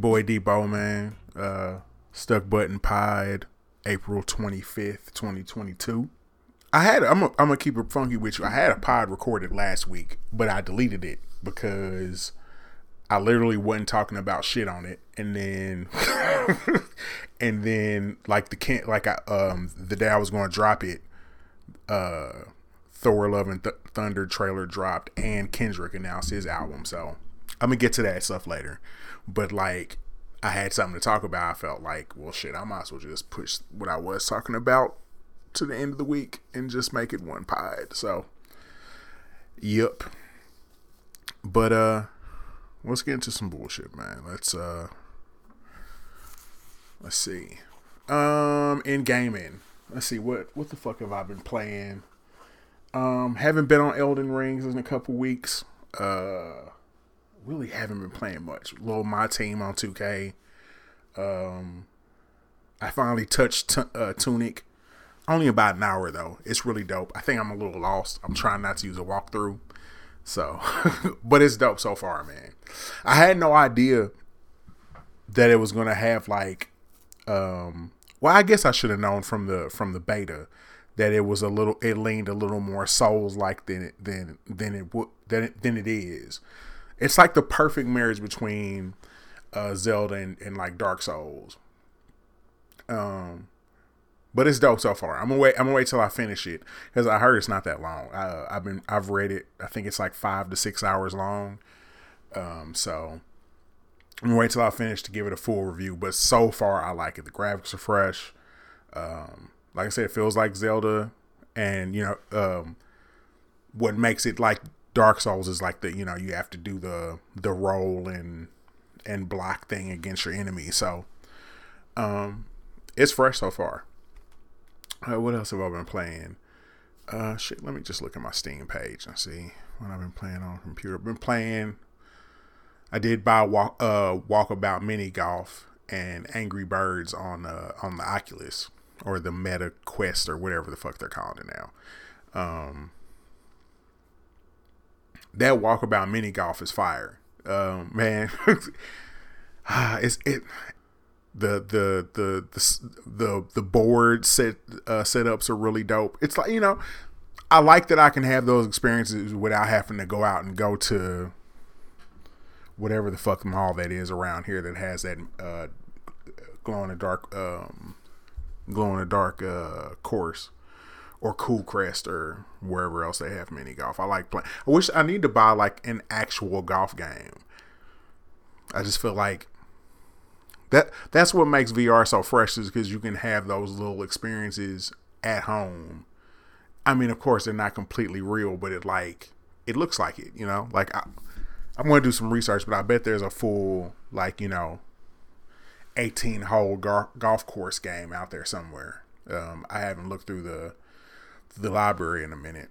boy Debo, man. Uh, stuck button pied, April twenty fifth, twenty twenty two. I had I'm I'm gonna keep it funky with you. I had a pod recorded last week, but I deleted it because I literally wasn't talking about shit on it, and then and then like the can like I um the day I was going to drop it, uh, Thor: Love and Th- Thunder trailer dropped, and Kendrick announced his album. So I'm gonna get to that stuff later, but like I had something to talk about. I felt like, well, shit, I might as well just push what I was talking about to the end of the week and just make it one pod. So, yep. But uh, let's get into some bullshit, man. Let's uh, let's see. Um, in gaming, let's see what what the fuck have I been playing? Um, haven't been on Elden Rings in a couple weeks. Uh, really haven't been playing much. Little my team on 2K. Um, I finally touched t- uh, Tunic. Only about an hour though. It's really dope. I think I'm a little lost. I'm trying not to use a walkthrough. So, but it's dope so far, man. I had no idea that it was gonna have like, um, well, I guess I should have known from the from the beta that it was a little, it leaned a little more Souls like than than than it would than it, than it is. It's like the perfect marriage between uh, Zelda and, and like Dark Souls. Um, but it's dope so far. I'm gonna wait. I'm gonna wait till I finish it because I heard it's not that long. Uh, I've been I've read it. I think it's like five to six hours long. Um, so I'm gonna wait till I finish to give it a full review. But so far, I like it. The graphics are fresh. Um, like I said, it feels like Zelda, and you know, um, what makes it like Dark Souls is like the you know you have to do the the roll and and block thing against your enemy. So, um, it's fresh so far. Uh, what else have I been playing? Uh, shit. Let me just look at my Steam page and see what I've been playing on computer. I've Been playing. I did buy walk uh walkabout mini golf and Angry Birds on uh on the Oculus or the Meta Quest or whatever the fuck they're calling it now. Um, that walkabout mini golf is fire, um, man. it's it the the the the the, the board set uh, setups are really dope. It's like you know, I like that I can have those experiences without having to go out and go to whatever the fuck mall that is around here that has that uh, glow in the dark um, glow in the dark uh, course or Cool Crest or wherever else they have mini golf. I like playing. I wish I need to buy like an actual golf game. I just feel like that that's what makes VR so fresh is because you can have those little experiences at home. I mean, of course, they're not completely real, but it like it looks like it. You know, like I, I'm going to do some research, but I bet there's a full like you know, 18 hole gar- golf course game out there somewhere. Um, I haven't looked through the the library in a minute.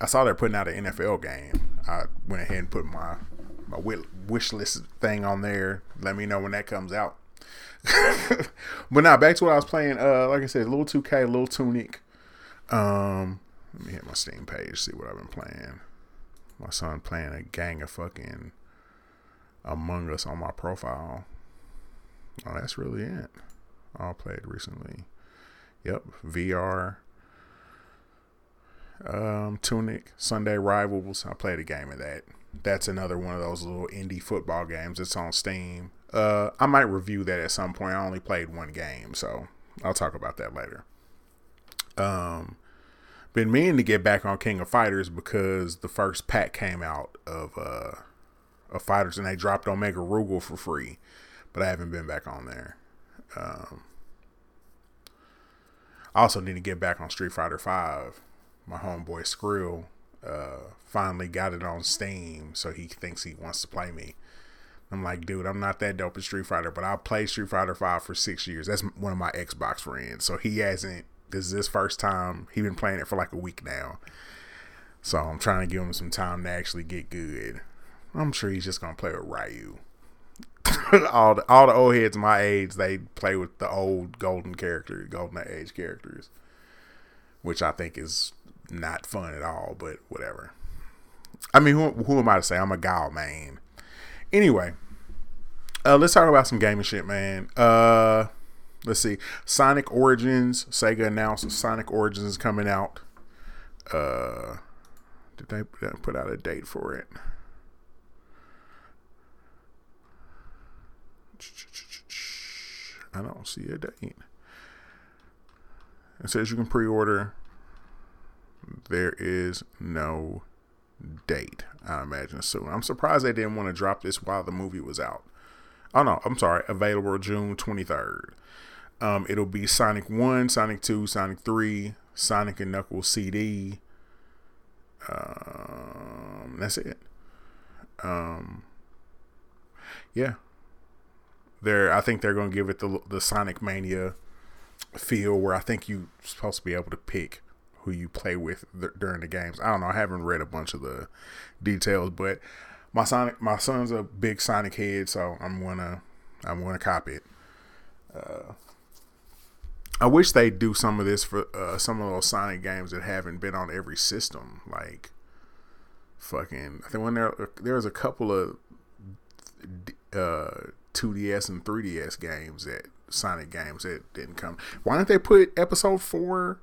I saw they're putting out an NFL game. I went ahead and put my my wish list thing on there. Let me know when that comes out. but now back to what I was playing. Uh, like I said, little 2K, little Tunic. Um, let me hit my Steam page, see what I've been playing. My son playing a gang of fucking Among Us on my profile. Oh, that's really it. I played recently. Yep, VR. Um, Tunic, Sunday Rivals. I played a game of that. That's another one of those little indie football games. It's on Steam. Uh, I might review that at some point. I only played one game, so I'll talk about that later. Um, been meaning to get back on King of Fighters because the first pack came out of uh of fighters and they dropped Omega Rugal for free, but I haven't been back on there. Um, I also need to get back on Street Fighter Five. My homeboy Skrill uh, finally got it on Steam, so he thinks he wants to play me. I'm like, dude, I'm not that dope at Street Fighter, but I played Street Fighter Five for six years. That's one of my Xbox friends, so he hasn't. This is his first time. He been playing it for like a week now, so I'm trying to give him some time to actually get good. I'm sure he's just gonna play with Ryu. all the all the old heads my age, they play with the old golden character, golden age characters, which I think is not fun at all. But whatever. I mean, who, who am I to say? I'm a gal man. Anyway, uh, let's talk about some gaming shit, man. Uh, let's see. Sonic Origins. Sega announced Sonic Origins is coming out. Uh, did they put out a date for it? I don't see a date. It says you can pre-order. There is no date. I imagine soon. I'm surprised they didn't want to drop this while the movie was out. Oh no, I'm sorry. Available June 23rd. Um, it'll be Sonic 1, Sonic 2, Sonic 3, Sonic and Knuckles CD. Um, that's it. Um, yeah. They're, I think they're going to give it the, the Sonic Mania feel where I think you're supposed to be able to pick who you play with th- during the games. I don't know. I haven't read a bunch of the details, but my Sonic, my son's a big Sonic head, so I'm gonna, I'm gonna copy it. Uh, I wish they'd do some of this for uh, some of those Sonic games that haven't been on every system, like fucking. I think when there there was a couple of uh, 2DS and 3DS games that Sonic games that didn't come. Why didn't they put Episode Four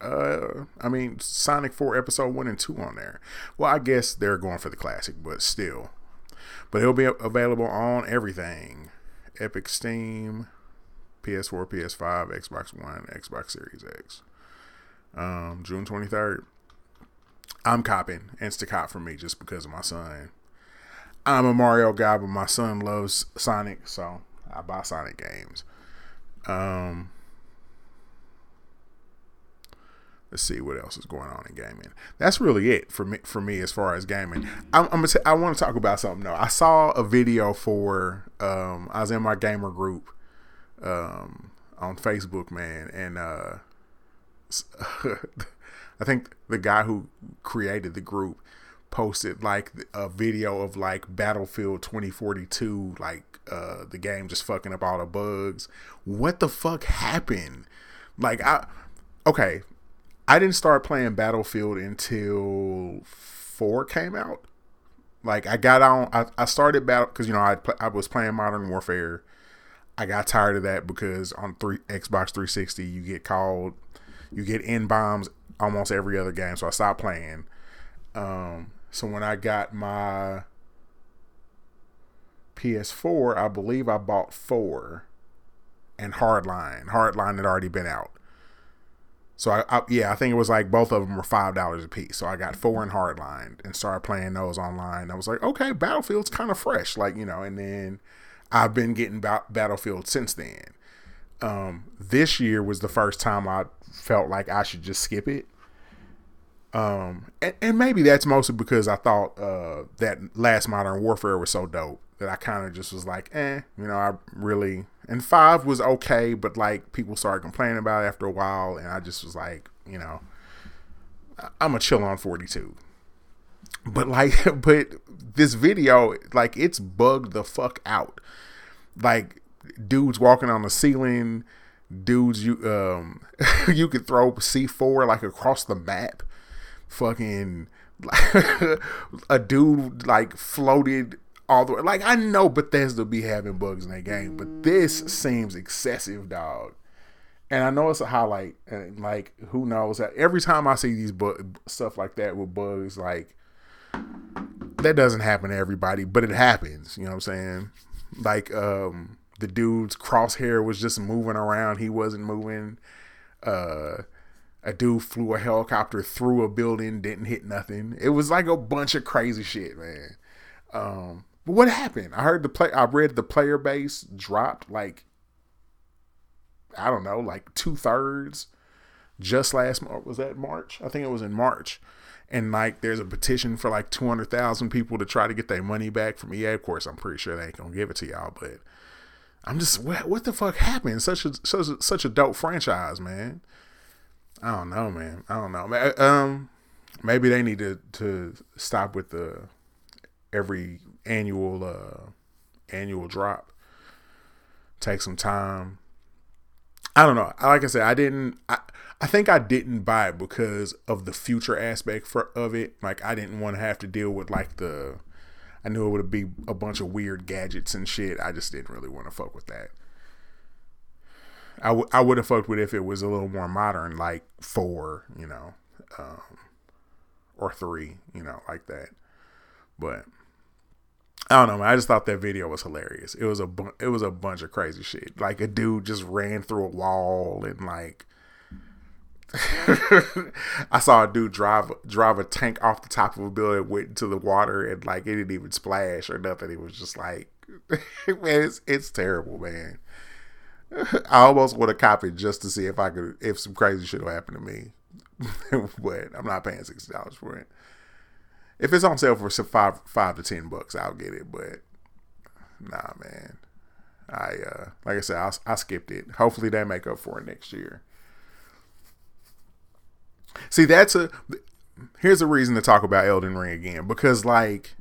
uh I mean Sonic 4 episode 1 and 2 on there. Well, I guess they're going for the classic, but still. But it'll be available on everything. Epic Steam, PS4, PS5, Xbox One, Xbox Series X. Um June 23rd. I'm copying Instacop for me just because of my son. I'm a Mario guy, but my son loves Sonic, so I buy Sonic games. Um Let's see what else is going on in gaming. That's really it for me. For me, as far as gaming, I'm, I'm gonna t- I want to talk about something though. I saw a video for. Um, I was in my gamer group um, on Facebook, man, and uh, I think the guy who created the group posted like a video of like Battlefield 2042, like uh, the game just fucking up all the bugs. What the fuck happened? Like I, okay, I didn't start playing Battlefield until four came out. Like I got on, I, I started battle because you know I I was playing Modern Warfare. I got tired of that because on three Xbox 360 you get called, you get in bombs almost every other game. So I stopped playing. Um, so when I got my PS4, I believe I bought four and Hardline. Hardline had already been out. So I, I, yeah, I think it was like both of them were five dollars a piece. So I got four in Hardline and started playing those online. I was like, okay, Battlefield's kind of fresh, like you know. And then I've been getting ba- Battlefield since then. Um, this year was the first time I felt like I should just skip it. Um, and, and maybe that's mostly because I thought uh, that last Modern Warfare was so dope that I kind of just was like, eh, you know, I really and five was okay, but like people started complaining about it after a while, and I just was like, you know, I'm a chill on 42. But like, but this video, like, it's bugged the fuck out. Like, dudes walking on the ceiling, dudes you um you could throw C4 like across the map. Fucking a dude like floated all the way. Like I know Bethesda be having bugs in their game, but this seems excessive, dog. And I know it's a highlight, and like who knows? Every time I see these bu- stuff like that with bugs, like that doesn't happen to everybody, but it happens. You know what I'm saying? Like um, the dude's crosshair was just moving around; he wasn't moving. Uh, a dude flew a helicopter through a building, didn't hit nothing. It was like a bunch of crazy shit, man. Um, but what happened? I heard the play. I read the player base dropped like I don't know, like two thirds. Just last month. was that March? I think it was in March. And like, there's a petition for like two hundred thousand people to try to get their money back from EA. Of course, I'm pretty sure they ain't gonna give it to y'all, but I'm just what, what the fuck happened? Such a such a, such a dope franchise, man. I don't know, man. I don't know. Um, maybe they need to to stop with the every annual uh annual drop. Take some time. I don't know. Like I said, I didn't. I, I think I didn't buy it because of the future aspect for of it. Like I didn't want to have to deal with like the. I knew it would be a bunch of weird gadgets and shit. I just didn't really want to fuck with that. I, w- I would have fucked with if it was a little more modern, like four, you know, um, or three, you know, like that. But I don't know, man. I just thought that video was hilarious. It was a bu- it was a bunch of crazy shit. Like a dude just ran through a wall and like I saw a dude drive drive a tank off the top of a building, went into the water, and like it didn't even splash or nothing. It was just like, man, it's it's terrible, man. I almost would have copied just to see if I could, if some crazy shit will happen to me, but I'm not paying sixty dollars for it. If it's on sale for five five to ten bucks, I'll get it. But nah, man. I uh, like I said, I, I skipped it. Hopefully, they make up for it next year. See, that's a here's a reason to talk about Elden Ring again because like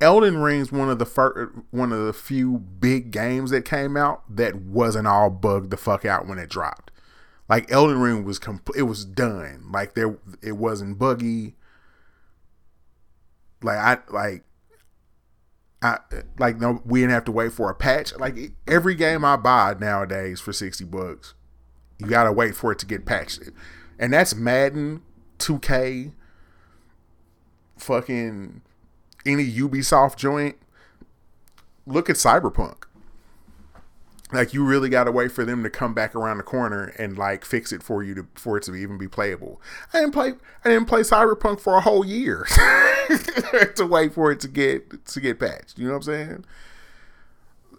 Elden Ring's one of the first, one of the few big games that came out that wasn't all bugged the fuck out when it dropped. Like Elden Ring was complete, it was done. Like there, it wasn't buggy. Like I like. I like no, we didn't have to wait for a patch. Like every game I buy nowadays for sixty bucks, you gotta wait for it to get patched and that's Madden, 2K, fucking any Ubisoft joint. Look at Cyberpunk. Like you really got to wait for them to come back around the corner and like fix it for you to for it to even be playable. I didn't play I didn't play Cyberpunk for a whole year to wait for it to get to get patched. You know what I'm saying?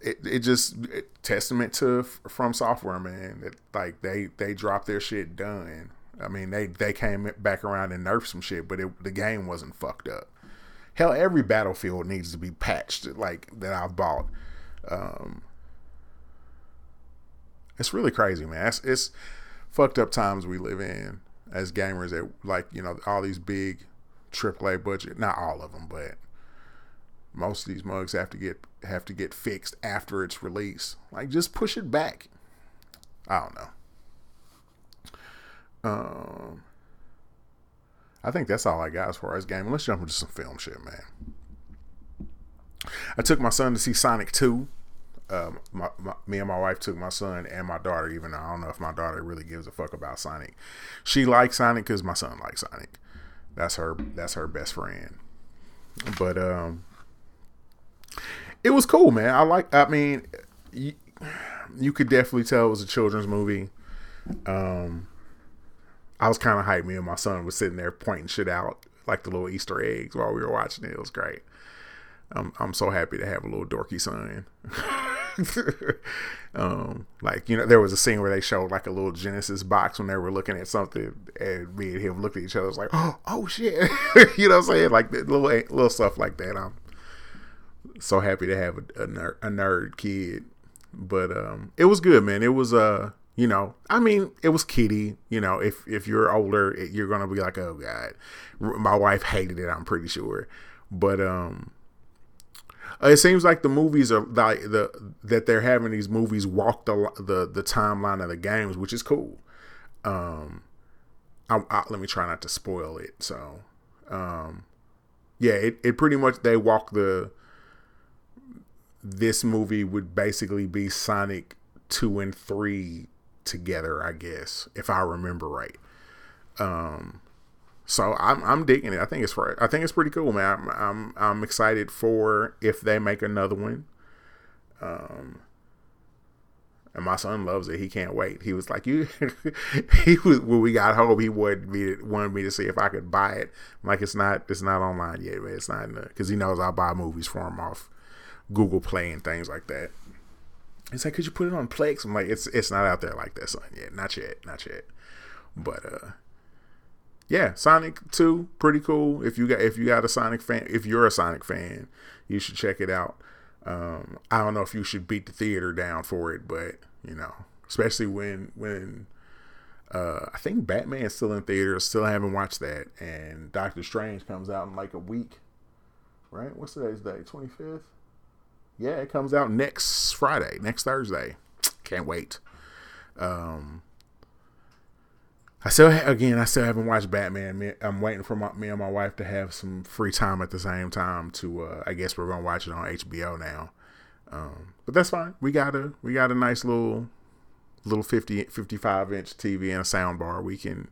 It, it just it, testament to FromSoftware man that like they they dropped their shit done I mean, they they came back around and nerfed some shit, but it, the game wasn't fucked up. Hell, every battlefield needs to be patched, like that I've bought. Um, it's really crazy, man. It's, it's fucked up times we live in as gamers. That like you know all these big AAA budget, not all of them, but most of these mugs have to get have to get fixed after it's released. Like just push it back. I don't know. Um, I think that's all I got as far as game. Let's jump into some film shit, man. I took my son to see Sonic 2. Um, my, my, me and my wife took my son and my daughter, even though I don't know if my daughter really gives a fuck about Sonic. She likes Sonic because my son likes Sonic. That's her. That's her best friend. But um, it was cool, man. I like. I mean, you, you could definitely tell it was a children's movie. Um, I was kind of hyped. Me and my son was sitting there pointing shit out like the little Easter eggs while we were watching it. It was great. I'm I'm so happy to have a little dorky son. um, like you know, there was a scene where they showed like a little Genesis box when they were looking at something, and me and him looked at each other. It was like, oh, oh shit, you know what I'm saying? Like little little stuff like that. I'm so happy to have a, a, nerd, a nerd kid. But um, it was good, man. It was uh you know, I mean, it was kitty. You know, if if you're older, you're gonna be like, oh god. My wife hated it. I'm pretty sure, but um, it seems like the movies are like the that they're having these movies walk the the the timeline of the games, which is cool. Um, I, I, let me try not to spoil it. So, um, yeah, it, it pretty much they walk the. This movie would basically be Sonic two and three together, I guess, if I remember right. Um, so I'm I'm digging it. I think it's I think it's pretty cool, man. I'm I'm, I'm excited for if they make another one. Um, and my son loves it. He can't wait. He was like, "You." he was when we got home. He wanted me to, wanted me to see if I could buy it. I'm like, it's not it's not online yet, man. It's not because he knows I buy movies for him off Google Play and things like that. It's like, could you put it on Plex? I'm like, it's it's not out there like that, son. Yet, not yet, not yet. But uh, yeah, Sonic Two, pretty cool. If you got if you got a Sonic fan, if you're a Sonic fan, you should check it out. Um, I don't know if you should beat the theater down for it, but you know, especially when when uh, I think Batman's still in theaters. Still haven't watched that, and Doctor Strange comes out in like a week. Right? What's today's day? Twenty fifth. Yeah, it comes out next Friday, next Thursday. Can't wait. Um, I still again, I still haven't watched Batman. I'm waiting for my, me and my wife to have some free time at the same time to. Uh, I guess we're gonna watch it on HBO now. Um, but that's fine. We got a we got a nice little little 50 55 inch TV and a sound bar. We can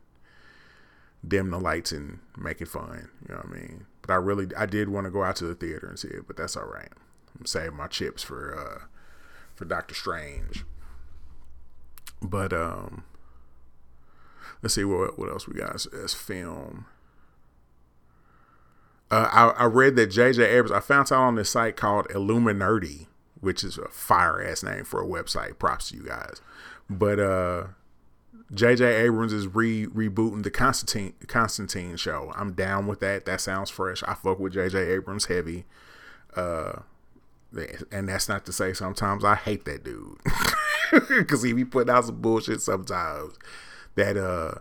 dim the lights and make it fun. You know what I mean? But I really I did want to go out to the theater and see it, but that's all right. I'm saving my chips for uh for Doctor Strange. But um let's see what what else we got as, as film. Uh, I, I read that J.J. Abrams. I found out on this site called Illuminerdi, which is a fire ass name for a website. Props to you guys. But uh, J.J. Abrams is re rebooting the Constantine Constantine show. I'm down with that. That sounds fresh. I fuck with J.J. Abrams heavy. Uh, and that's not to say sometimes I hate that dude because he be putting out some bullshit sometimes that uh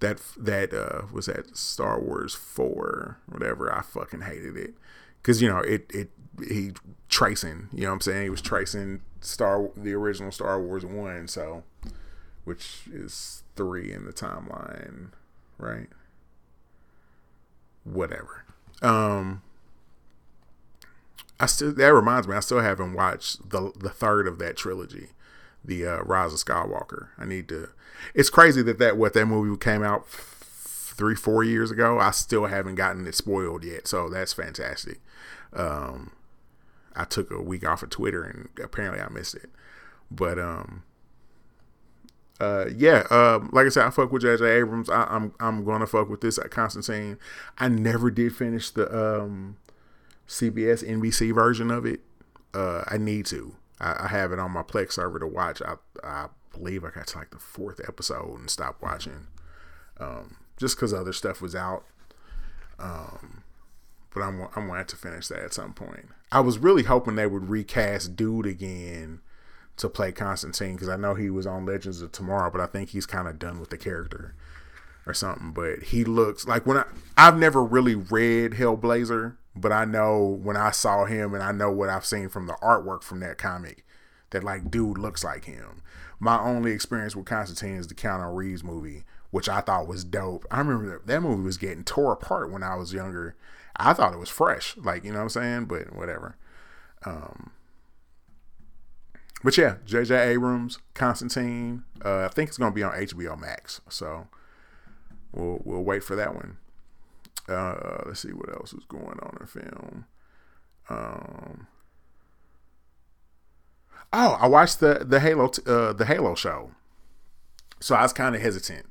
that that uh was that? Star Wars four whatever. I fucking hated it. Because you know it it he tracing you know what I'm saying? He was tracing Star the original Star Wars one so which is three in the timeline right? Whatever. Um I still that reminds me I still haven't watched the the third of that trilogy the uh, Rise of Skywalker I need to it's crazy that that what that movie came out f- three four years ago. I still haven't gotten it spoiled yet, so that's fantastic. Um, I took a week off of Twitter and apparently I missed it, but um, uh, yeah, uh, like I said, I fuck with J.J. Abrams. I, am I'm, I'm gonna fuck with this at Constantine. I never did finish the um, CBS NBC version of it. Uh, I need to. I, I, have it on my Plex server to watch. I I believe I got to like the fourth episode and stopped watching, um, just because other stuff was out. Um, but I'm I'm going to have to finish that at some point. I was really hoping they would recast Dude again to play Constantine because I know he was on Legends of Tomorrow, but I think he's kind of done with the character or something. But he looks like when I I've never really read Hellblazer, but I know when I saw him and I know what I've seen from the artwork from that comic that like dude looks like him my only experience with Constantine is the Keanu Reeves movie, which I thought was dope. I remember that, movie was getting tore apart when I was younger. I thought it was fresh, like you know what I'm saying, but whatever. Um, but yeah, J.J. Abrams, Constantine. Uh, I think it's gonna be on HBO Max, so we'll we'll wait for that one. Uh, let's see what else is going on in film. Um, Oh, I watched the the Halo uh, the Halo show, so I was kind of hesitant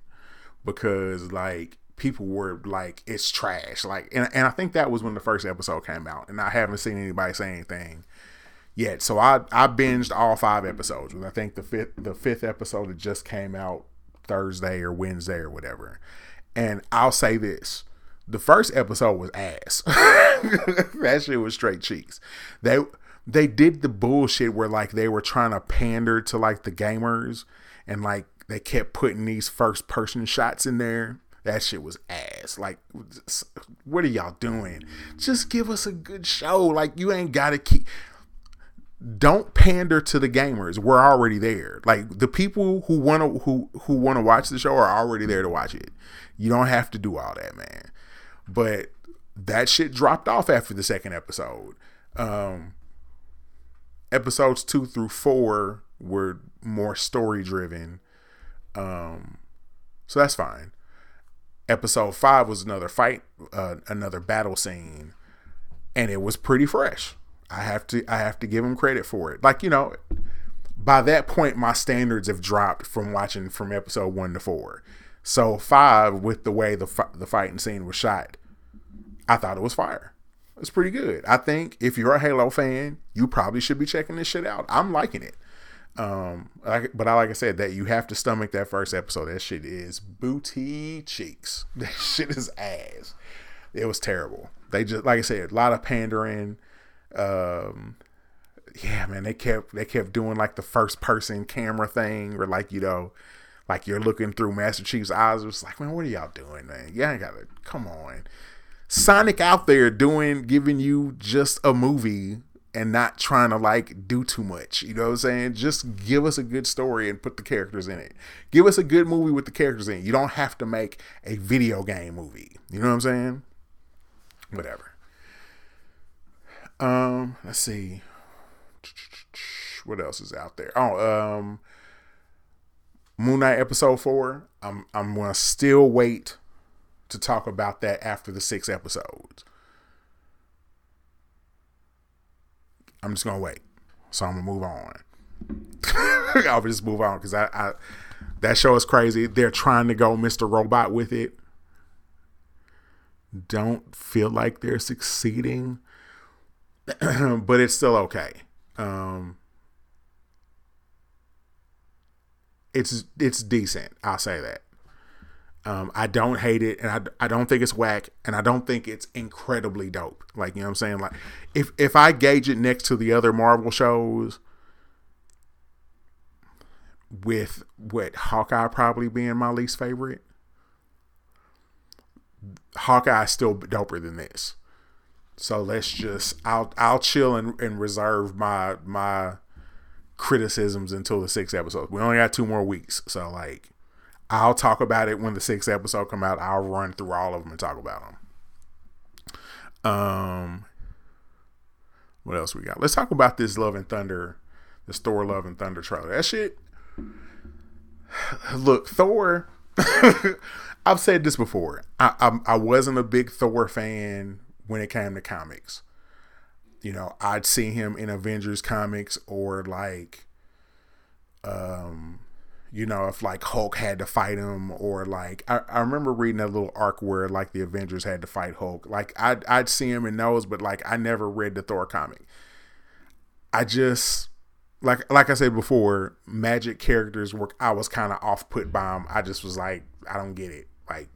because like people were like it's trash. Like and, and I think that was when the first episode came out and I haven't seen anybody say anything yet. So I I binged all five episodes. And I think the fifth the fifth episode that just came out Thursday or Wednesday or whatever. And I'll say this the first episode was ass that shit was straight cheeks they they did the bullshit where like they were trying to pander to like the gamers and like they kept putting these first person shots in there. That shit was ass. Like, what are y'all doing? Just give us a good show. Like, you ain't got to keep. Don't pander to the gamers. We're already there. Like the people who want to who who want to watch the show are already there to watch it. You don't have to do all that, man. But that shit dropped off after the second episode. Um, episodes two through four were more story driven. Um, so that's fine. Episode five was another fight, uh, another battle scene, and it was pretty fresh. I have to I have to give him credit for it. Like you know, by that point, my standards have dropped from watching from episode one to four. So five, with the way the the fighting scene was shot, I thought it was fire. It's pretty good. I think if you're a Halo fan, you probably should be checking this shit out. I'm liking it. Um, like, but I like I said that you have to stomach that first episode. That shit is booty cheeks. That shit is ass. It was terrible. They just like I said, a lot of pandering. Um, yeah, man, they kept they kept doing like the first person camera thing, or like you know, like you're looking through Master Chief's eyes. It's like, man, what are y'all doing, man? Yeah, I gotta come on. Sonic out there doing giving you just a movie and not trying to like do too much. You know what I'm saying? Just give us a good story and put the characters in it. Give us a good movie with the characters in it. You don't have to make a video game movie. You know what I'm saying? Whatever. Um, let's see. What else is out there? Oh, um Moon Knight episode 4. I'm I'm to still wait to talk about that after the 6 episodes. I'm just gonna wait. So I'm gonna move on. I'll just move on because I, I that show is crazy. They're trying to go Mr. Robot with it. Don't feel like they're succeeding, but it's still okay. Um, it's it's decent. I'll say that. Um, I don't hate it, and I, I don't think it's whack, and I don't think it's incredibly dope. Like you know what I'm saying. Like if if I gauge it next to the other Marvel shows, with what Hawkeye probably being my least favorite, Hawkeye is still doper than this. So let's just I'll I'll chill and, and reserve my my criticisms until the sixth episode. We only got two more weeks, so like I'll talk about it when the sixth episode come out. I'll run through all of them and talk about them. Um, what else we got? Let's talk about this Love and Thunder, this Thor Love and Thunder trailer. That shit. Look, Thor. I've said this before. I, I I wasn't a big Thor fan when it came to comics. You know, I'd see him in Avengers comics or like um you know, if like Hulk had to fight him, or like I, I remember reading that little arc where like the Avengers had to fight Hulk. Like I'd I'd see him in those, but like I never read the Thor comic. I just like like I said before, magic characters were I was kind of off put by them. I just was like, I don't get it. Like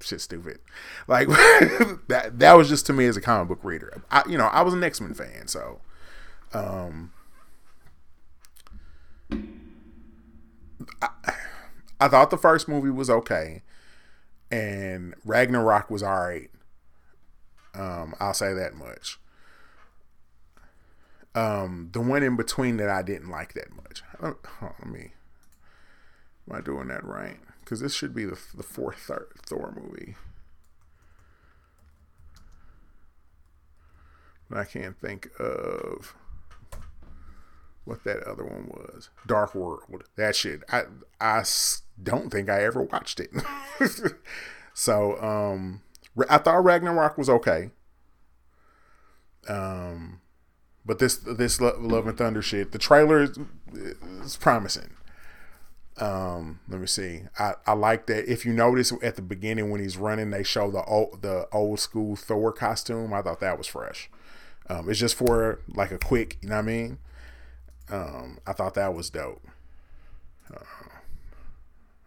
shit stupid. Like that that was just to me as a comic book reader. I you know, I was an X-Men fan, so um I, I thought the first movie was okay, and Ragnarok was alright. Um, I'll say that much. Um, the one in between that I didn't like that much. Let, let me. Am I doing that right? Because this should be the the fourth Thor movie. But I can't think of what that other one was. Dark World. That shit. I I don't think I ever watched it. so um I thought Ragnarok was okay. Um but this this Love and Thunder shit, the trailer is, is promising. Um, let me see. I, I like that. If you notice at the beginning when he's running, they show the old the old school Thor costume. I thought that was fresh. Um, it's just for like a quick, you know what I mean? Um, I thought that was dope. Uh,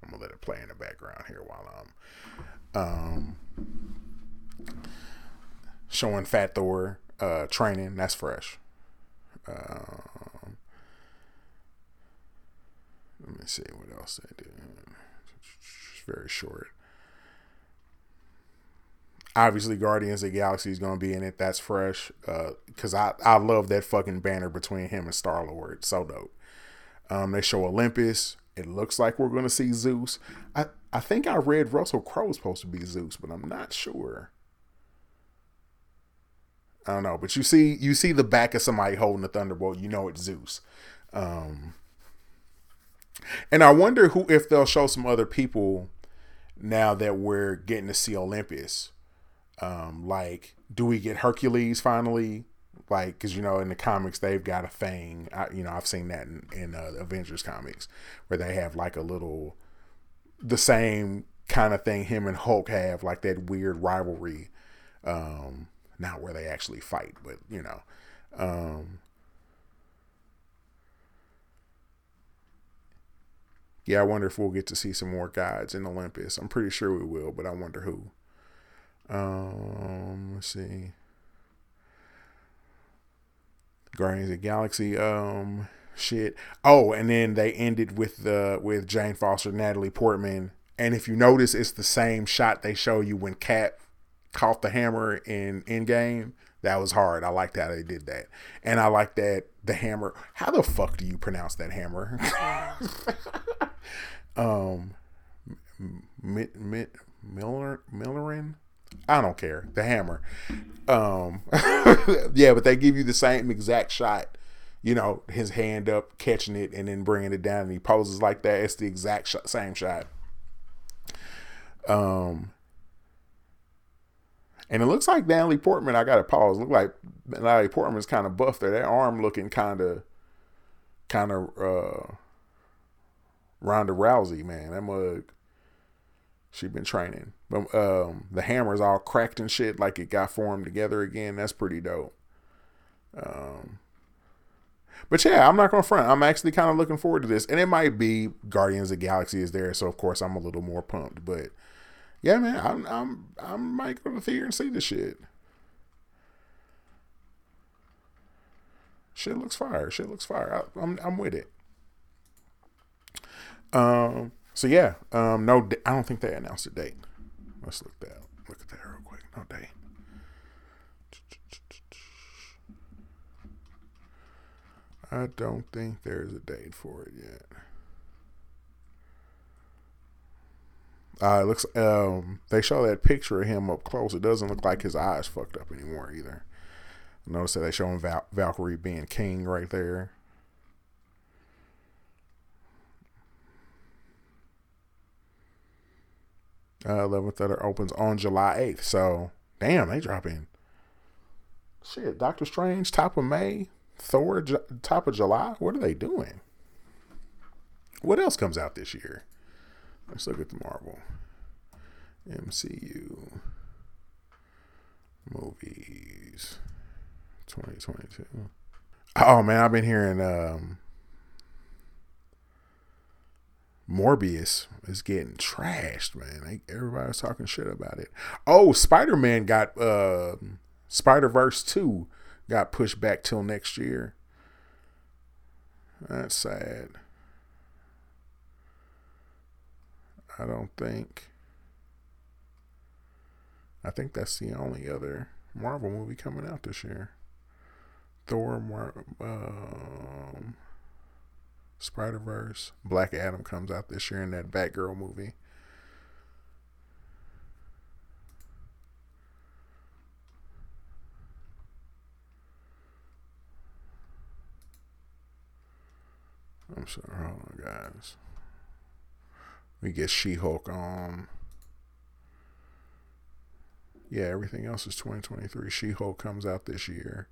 I'm gonna let it play in the background here while I'm um, showing Fat Thor uh, training. That's fresh. Um, let me see what else they did. It's very short obviously Guardians of the Galaxy is going to be in it. That's fresh because uh, I I love that fucking banner between him and Star Lord. So dope. Um, they show Olympus. It looks like we're going to see Zeus. I I think I read Russell Crowe supposed to be Zeus, but I'm not sure. I don't know, but you see you see the back of somebody holding the thunderbolt, you know it's Zeus. Um, and I wonder who if they'll show some other people now that we're getting to see Olympus um, like, do we get Hercules finally? Like, because you know, in the comics, they've got a thing. I, you know, I've seen that in, in uh, Avengers comics where they have like a little, the same kind of thing him and Hulk have, like that weird rivalry. Um, not where they actually fight, but you know. Um, yeah, I wonder if we'll get to see some more gods in Olympus. I'm pretty sure we will, but I wonder who. Um, let's see. Guardians of Galaxy. Um, shit. Oh, and then they ended with the with Jane Foster, Natalie Portman, and if you notice, it's the same shot they show you when Cap caught the hammer in Endgame. That was hard. I liked how they did that, and I like that the hammer. How the fuck do you pronounce that hammer? um, Mit, Mit, Miller, Millerin. I don't care. The hammer. Um, yeah, but they give you the same exact shot. You know, his hand up, catching it, and then bringing it down, and he poses like that. It's the exact same shot. Um, and it looks like Natalie Portman. I got to pause. Look like Natalie Portman's kind of buff there. That arm looking kind of, kind of uh, Ronda Rousey, man. That mug. She been training, but um, the hammer's all cracked and shit, like it got formed together again. That's pretty dope. Um, but yeah, I'm not gonna front. I'm actually kind of looking forward to this, and it might be Guardians of Galaxy is there, so of course I'm a little more pumped. But yeah, man, I'm I'm I might go to the theater and see this shit. Shit looks fire. Shit looks fire. I, I'm I'm with it. Um. So yeah. Um. No. I don't think they announced a date. Let's look that. Look at that real quick. No date. I don't think there's a date for it yet. Uh, it looks um they show that picture of him up close. It doesn't look like his eyes fucked up anymore either. Notice that they show him Val- Valkyrie being king right there. Uh, Love and Thunder opens on July 8th. So, damn, they drop in. Shit, Doctor Strange, top of May. Thor, top of July. What are they doing? What else comes out this year? Let's look at the Marvel MCU movies 2022. Oh man, I've been hearing um, Morbius is getting trashed, man. Like, everybody's talking shit about it. Oh, Spider Man got uh, Spider Verse two got pushed back till next year. That's sad. I don't think. I think that's the only other Marvel movie coming out this year. Thor, Mar- um, Spider Verse, Black Adam comes out this year in that Batgirl movie. I'm sorry, hold on, guys. We get She Hulk on. Yeah, everything else is 2023. She Hulk comes out this year.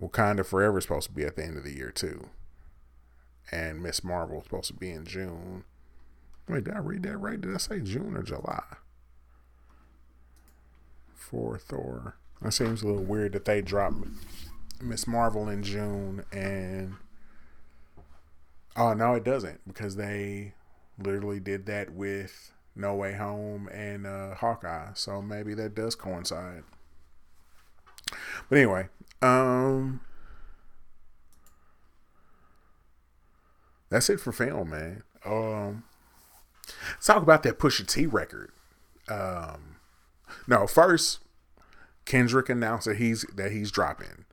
Wakanda Forever is supposed to be at the end of the year, too. And Ms. Marvel supposed to be in June. Wait, did I read that right? Did I say June or July? For Thor. That seems a little weird that they dropped Ms. Marvel in June and. Oh, no, it doesn't because they literally did that with No Way Home and uh, Hawkeye. So maybe that does coincide. But anyway, um, that's it for film, man. Um, let's talk about that Pusha T record. Um, no, first Kendrick announced that he's that he's dropping.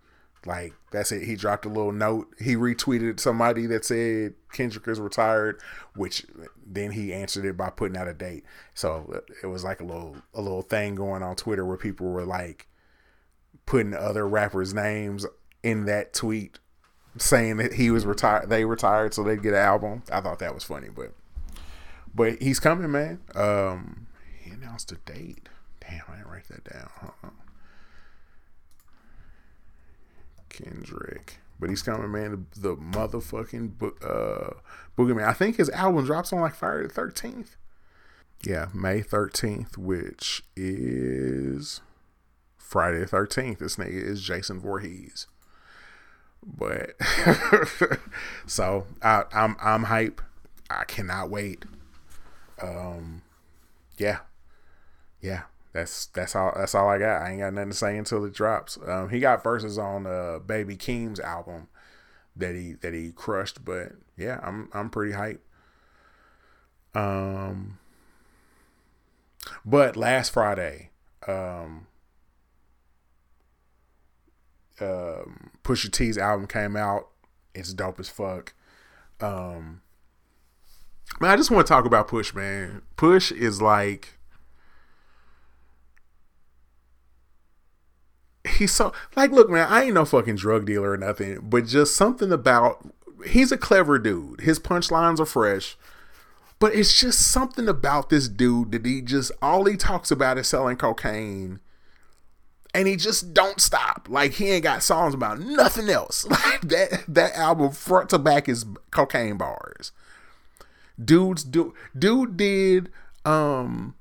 Like that's it. He dropped a little note. He retweeted somebody that said Kendrick is retired, which then he answered it by putting out a date. So it was like a little a little thing going on Twitter where people were like putting other rappers' names in that tweet, saying that he was retired. They retired so they'd get an album. I thought that was funny, but but he's coming, man. Um, he announced a date. Damn, I didn't write that down. Hold Kendrick. But he's coming, man. The, the motherfucking book, uh, Boogeyman. I think his album drops on like Friday the 13th. Yeah, May 13th, which is Friday the 13th. This nigga is Jason Voorhees. But so I, I'm I'm hype. I cannot wait. Um, yeah, yeah. That's that's all that's all I got. I ain't got nothing to say until it drops. Um, he got verses on uh, Baby Keem's album that he that he crushed, but yeah, I'm I'm pretty hype. Um, but last Friday, um, um, Pusha T's album came out. It's dope as fuck. Um, man, I just want to talk about Push, man. Push is like he's so like look man i ain't no fucking drug dealer or nothing but just something about he's a clever dude his punchlines are fresh but it's just something about this dude that he just all he talks about is selling cocaine and he just don't stop like he ain't got songs about nothing else like that that album front to back is cocaine bars dudes do dude did um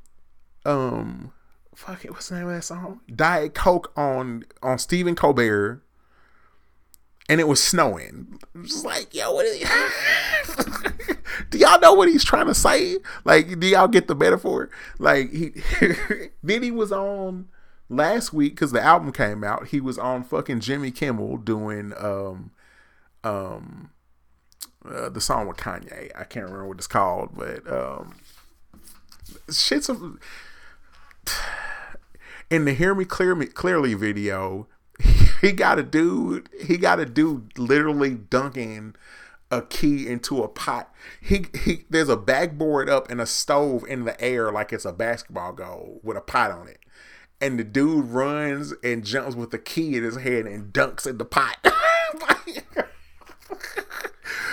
um fuck it, what's the name of that song? Diet Coke on on Stephen Colbert, and it was snowing. Just like, yo, what is do y'all know what he's trying to say? Like, do y'all get the metaphor? Like, he then he was on last week because the album came out. He was on fucking Jimmy Kimmel doing um um uh, the song with Kanye. I can't remember what it's called, but um shit's a in the hear me clear me clearly video he got a dude he got a dude literally dunking a key into a pot he, he there's a backboard up and a stove in the air like it's a basketball goal with a pot on it and the dude runs and jumps with the key in his hand and dunks in the pot.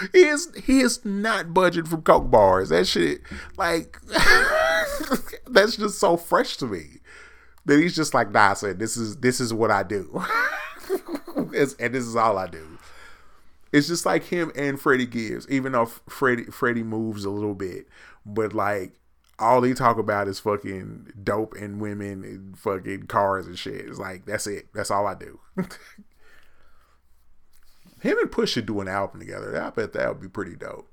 He is he is not budging from coke bars. That shit like that's just so fresh to me. That he's just like, nah, said this is this is what I do, and this is all I do. It's just like him and Freddie Gibbs, even though Freddie Freddie moves a little bit, but like all he talk about is fucking dope and women and fucking cars and shit. It's like that's it. That's all I do. him and Push should do an album together. I bet that would be pretty dope.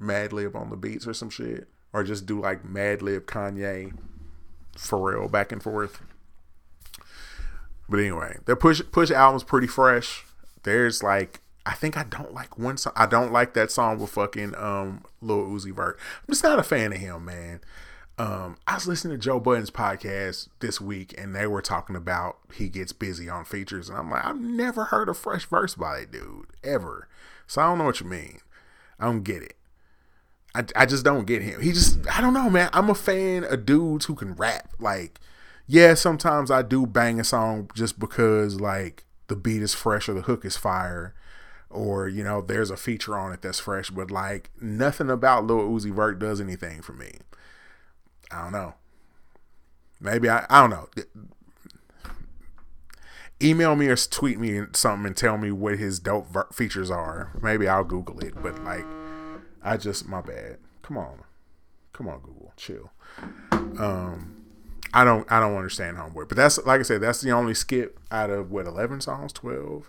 Madlib on the beats or some shit, or just do like Madlib Kanye Pharrell back and forth. But anyway, the push push album's pretty fresh. There's like I think I don't like one song. I don't like that song with fucking um Lil Uzi Vert. I'm just not a fan of him, man. Um, I was listening to Joe Budden's podcast this week, and they were talking about he gets busy on features, and I'm like, I've never heard a fresh verse by that dude ever. So I don't know what you mean. I don't get it. I, I just don't get him. He just I don't know, man. I'm a fan of dudes who can rap. Like, yeah, sometimes I do bang a song just because like the beat is fresh or the hook is fire. Or, you know, there's a feature on it that's fresh, but like nothing about Lil Uzi Vert does anything for me. I don't know. Maybe I I don't know. Email me or tweet me something and tell me what his dope features are. Maybe I'll Google it, but like I just my bad. Come on, come on, Google, chill. Um, I don't I don't understand Homeboy, but that's like I said, that's the only skip out of what eleven songs, twelve.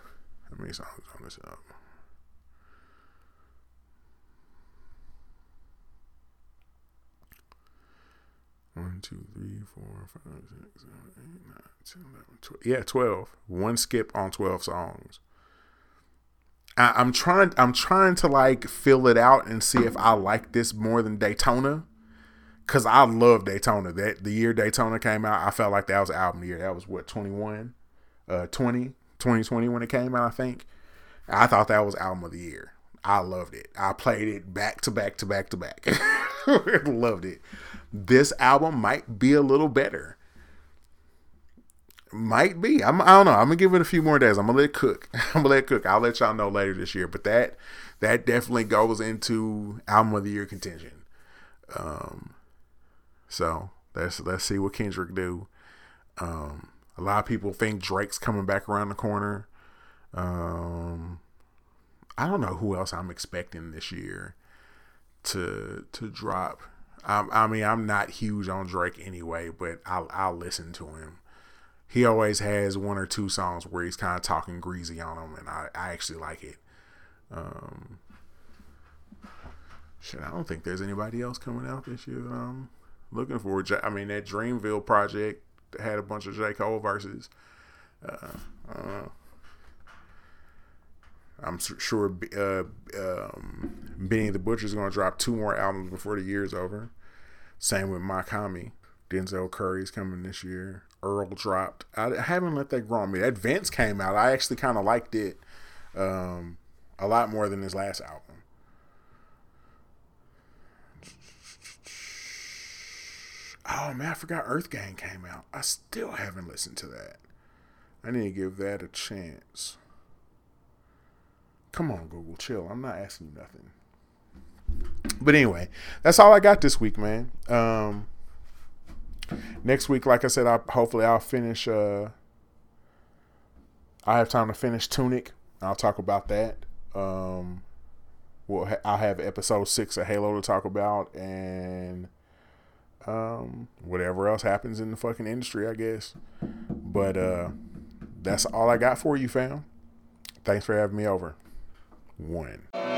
How many songs on this album? One, two, three, four, five, six, seven, eight, nine, ten, eleven, twelve. Yeah, twelve. One skip on twelve songs. I, am trying I'm trying to like fill it out and see if I like this more than Daytona. Cause I love Daytona. That the year Daytona came out, I felt like that was album year. That was what, 21? Uh 20, 2020 when it came out, I think. I thought that was album of the year. I loved it. I played it back to back to back to back. loved it. This album might be a little better. Might be. I'm, I don't know. I'm gonna give it a few more days. I'm gonna let it cook. I'm gonna let it cook. I'll let y'all know later this year. But that that definitely goes into album of the year contention. Um, so let's let's see what Kendrick do. Um, a lot of people think Drake's coming back around the corner. Um, I don't know who else I'm expecting this year to to drop. I, I mean, I'm not huge on Drake anyway, but I'll I'll listen to him he always has one or two songs where he's kind of talking greasy on them, and I, I actually like it. Um, shit, I don't think there's anybody else coming out this year that I'm looking for. I mean, that Dreamville project had a bunch of J. Cole verses. Uh, I don't know. I'm sure uh, um, Benny the Butcher's going to drop two more albums before the year's over. Same with Mach-Hommy. Denzel Curry's coming this year. Earl dropped. I, I haven't let that grow on me. That Vince came out. I actually kind of liked it um, a lot more than his last album. Oh man, I forgot Earth Gang came out. I still haven't listened to that. I need to give that a chance. Come on, Google, chill. I'm not asking you nothing. But anyway, that's all I got this week, man. Um, next week, like I said, I hopefully I'll finish. Uh, I have time to finish Tunic. I'll talk about that. Um, well, I'll have episode six of Halo to talk about, and um, whatever else happens in the fucking industry, I guess. But uh, that's all I got for you, fam. Thanks for having me over one.